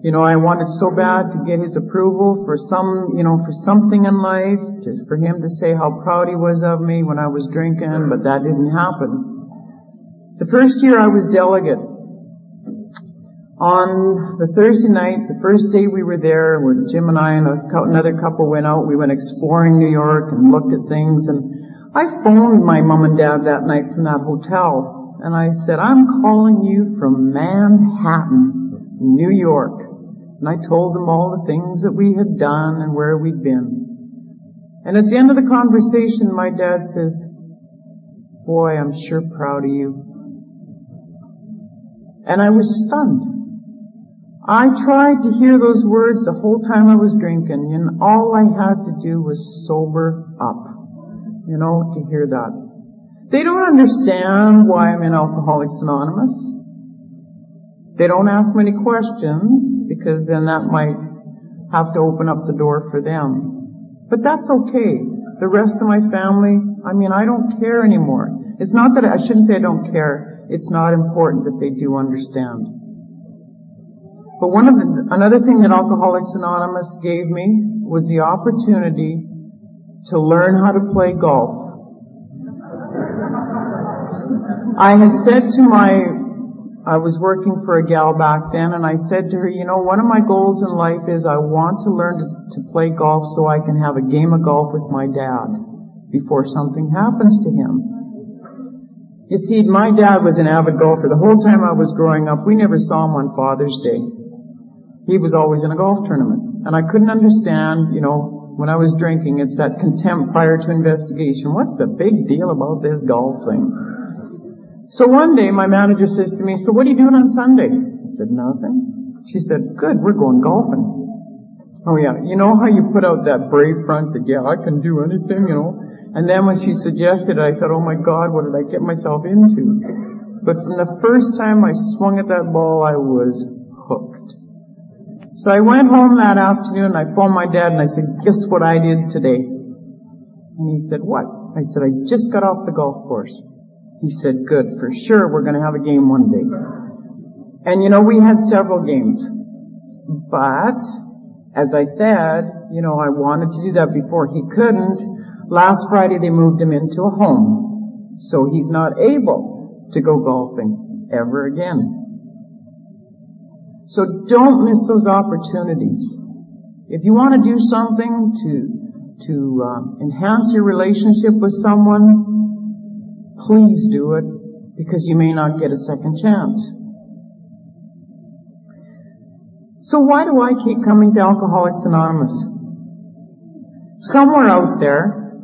you know, I wanted so bad to get his approval for some, you know, for something in life, just for him to say how proud he was of me when I was drinking, but that didn't happen. The first year I was delegate, on the Thursday night, the first day we were there, where Jim and I and another couple went out, we went exploring New York and looked at things and I phoned my mom and dad that night from that hotel and I said, I'm calling you from Manhattan, New York. And I told them all the things that we had done and where we'd been. And at the end of the conversation, my dad says, boy, I'm sure proud of you. And I was stunned. I tried to hear those words the whole time I was drinking, and all I had to do was sober up. You know, to hear that. They don't understand why I'm in Alcoholics Anonymous. They don't ask many questions, because then that might have to open up the door for them. But that's okay. The rest of my family, I mean, I don't care anymore. It's not that, I shouldn't say I don't care. It's not important that they do understand. But one of the, another thing that Alcoholics Anonymous gave me was the opportunity to learn how to play golf. I had said to my, I was working for a gal back then and I said to her, you know, one of my goals in life is I want to learn to, to play golf so I can have a game of golf with my dad before something happens to him. You see, my dad was an avid golfer. The whole time I was growing up, we never saw him on Father's Day. He was always in a golf tournament. And I couldn't understand, you know, when I was drinking, it's that contempt prior to investigation. What's the big deal about this golf thing? So one day my manager says to me, so what are you doing on Sunday? I said, nothing. She said, good, we're going golfing. Oh yeah, you know how you put out that brave front that, yeah, I can do anything, you know? And then when she suggested it, I thought, oh my God, what did I get myself into? But from the first time I swung at that ball, I was so I went home that afternoon, and I phoned my dad and I said, guess what I did today? And he said, what? I said, I just got off the golf course. He said, good, for sure we're gonna have a game one day. And you know, we had several games. But, as I said, you know, I wanted to do that before he couldn't. Last Friday they moved him into a home. So he's not able to go golfing ever again. So don't miss those opportunities. If you want to do something to, to um, enhance your relationship with someone, please do it because you may not get a second chance. So why do I keep coming to Alcoholics Anonymous? Somewhere out there,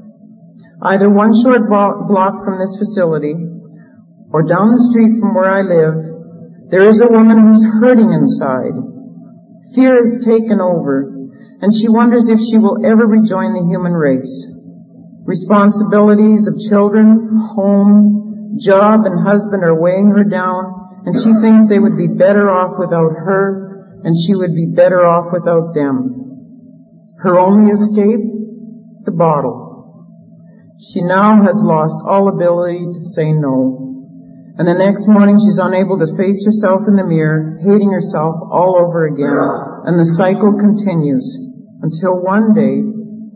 either one short block from this facility or down the street from where I live, there is a woman who's hurting inside. Fear has taken over, and she wonders if she will ever rejoin the human race. Responsibilities of children, home, job, and husband are weighing her down, and she thinks they would be better off without her, and she would be better off without them. Her only escape? The bottle. She now has lost all ability to say no. And the next morning she's unable to face herself in the mirror, hating herself all over again. And the cycle continues until one day,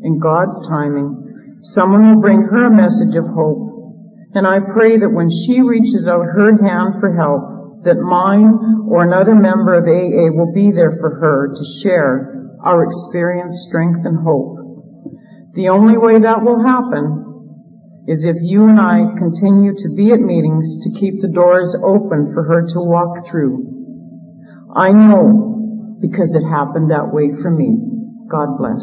in God's timing, someone will bring her a message of hope. And I pray that when she reaches out her hand for help, that mine or another member of AA will be there for her to share our experience, strength, and hope. The only way that will happen is if you and I continue to be at meetings to keep the doors open for her to walk through. I know because it happened that way for me. God bless.